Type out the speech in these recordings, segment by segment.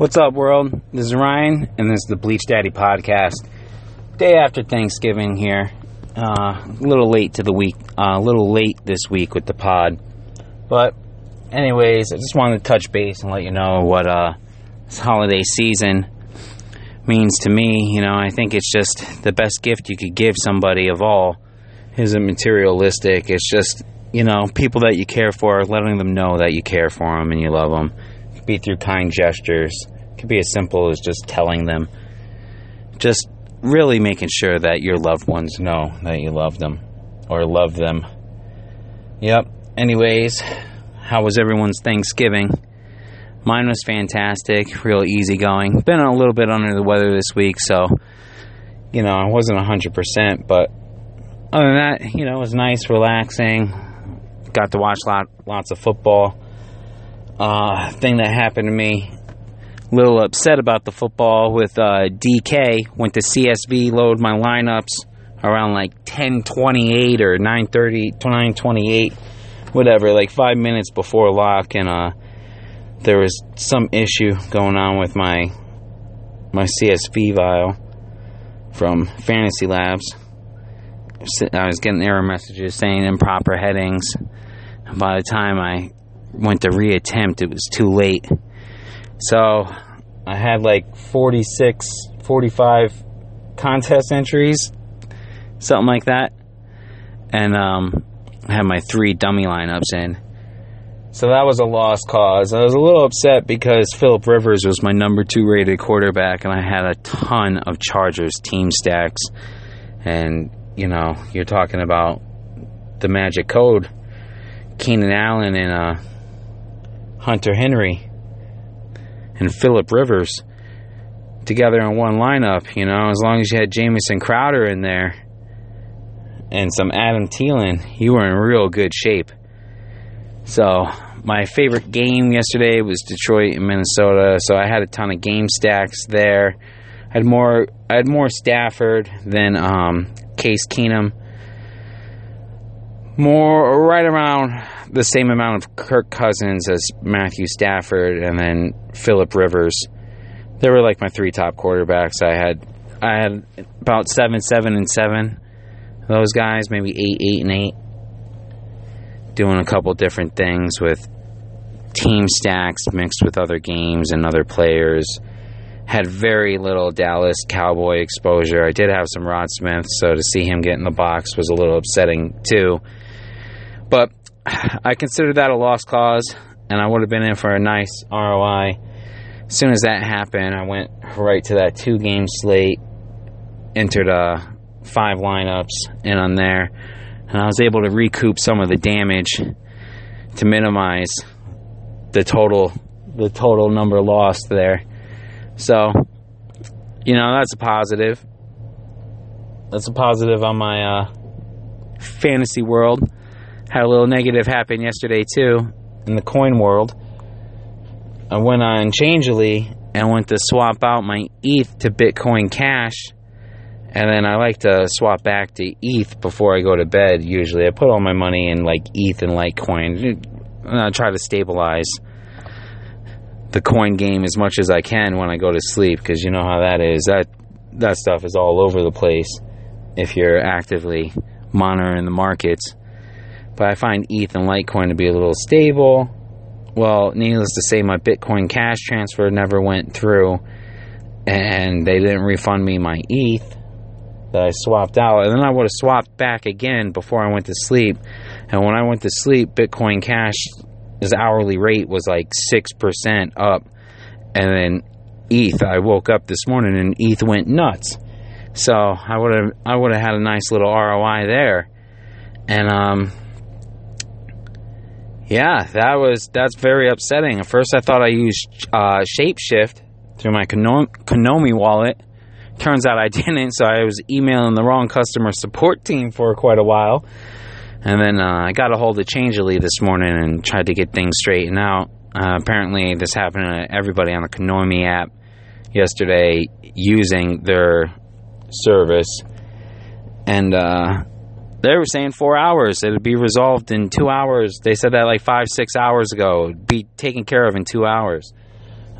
What's up, world? This is Ryan, and this is the Bleach Daddy podcast. Day after Thanksgiving here. Uh, a little late to the week, uh, a little late this week with the pod. But, anyways, I just wanted to touch base and let you know what uh, this holiday season means to me. You know, I think it's just the best gift you could give somebody of all isn't materialistic. It's just, you know, people that you care for, letting them know that you care for them and you love them be through kind gestures. It could be as simple as just telling them. Just really making sure that your loved ones know that you love them or love them. Yep. Anyways, how was everyone's Thanksgiving? Mine was fantastic, real easygoing. Been a little bit under the weather this week, so you know, I wasn't 100%, but other than that, you know, it was nice, relaxing. Got to watch lot, lots of football uh, thing that happened to me. A little upset about the football with uh, DK. Went to CSV, load my lineups around like 10:28 or 9:30, 9:28, whatever, like five minutes before lock, and uh, there was some issue going on with my my CSV file from Fantasy Labs. I was getting error messages saying improper headings. By the time I went to reattempt, it was too late. So I had like 46, 45 contest entries, something like that. And um, I had my three dummy lineups in. So that was a lost cause. I was a little upset because Philip Rivers was my number two rated quarterback, and I had a ton of Chargers team stacks. And, you know, you're talking about the magic code Keenan Allen and uh, Hunter Henry and Philip Rivers together in one lineup. You know, as long as you had Jamison Crowder in there and some Adam Thielen, you were in real good shape. So, my favorite game yesterday was Detroit and Minnesota. So I had a ton of game stacks there. I had more. I had more Stafford than um, Case Keenum. More right around the same amount of Kirk Cousins as Matthew Stafford, and then Philip Rivers. They were like my three top quarterbacks. I had I had about seven, seven, and seven. Those guys, maybe eight, eight, and eight. Doing a couple different things with team stacks mixed with other games and other players. Had very little Dallas Cowboy exposure. I did have some Rod Smith, so to see him get in the box was a little upsetting too. But I consider that a lost cause, and I would have been in for a nice ROI. As soon as that happened, I went right to that two game slate, entered uh, five lineups in on there, and I was able to recoup some of the damage to minimize the total the total number lost there. So, you know, that's a positive. That's a positive on my uh, fantasy world. Had a little negative happen yesterday too in the coin world. I went on Changelly and went to swap out my ETH to Bitcoin Cash. And then I like to swap back to ETH before I go to bed. Usually, I put all my money in like ETH and Litecoin. And I try to stabilize the coin game as much as I can when I go to sleep because you know how that is. That that stuff is all over the place if you're actively monitoring the markets but I find ETH and Litecoin to be a little stable. Well, needless to say, my Bitcoin Cash transfer never went through, and they didn't refund me my ETH that I swapped out. And then I would have swapped back again before I went to sleep. And when I went to sleep, Bitcoin Cash's hourly rate was like 6% up. And then ETH, I woke up this morning and ETH went nuts. So I would have I would have had a nice little ROI there. And um yeah, that was that's very upsetting. At first, I thought I used uh, Shapeshift through my Coinomi wallet. Turns out I didn't, so I was emailing the wrong customer support team for quite a while. And then uh, I got a hold of Changelly this morning and tried to get things straightened out. Uh, apparently, this happened to everybody on the Coinomi app yesterday using their service. And uh, they were saying four hours. It'd be resolved in two hours. They said that like five, six hours ago. It'd be taken care of in two hours.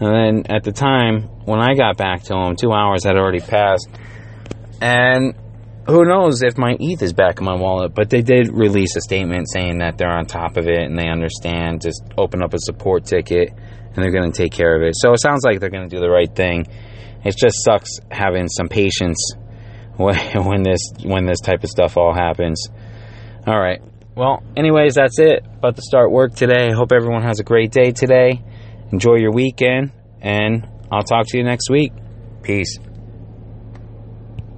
And then at the time when I got back to him, two hours had already passed, and who knows if my ETH is back in my wallet. But they did release a statement saying that they're on top of it and they understand. Just open up a support ticket and they're going to take care of it. So it sounds like they're going to do the right thing. It just sucks having some patience when this when this type of stuff all happens. All right. Well, anyways, that's it. About to start work today. Hope everyone has a great day today. Enjoy your weekend, and I'll talk to you next week. Peace.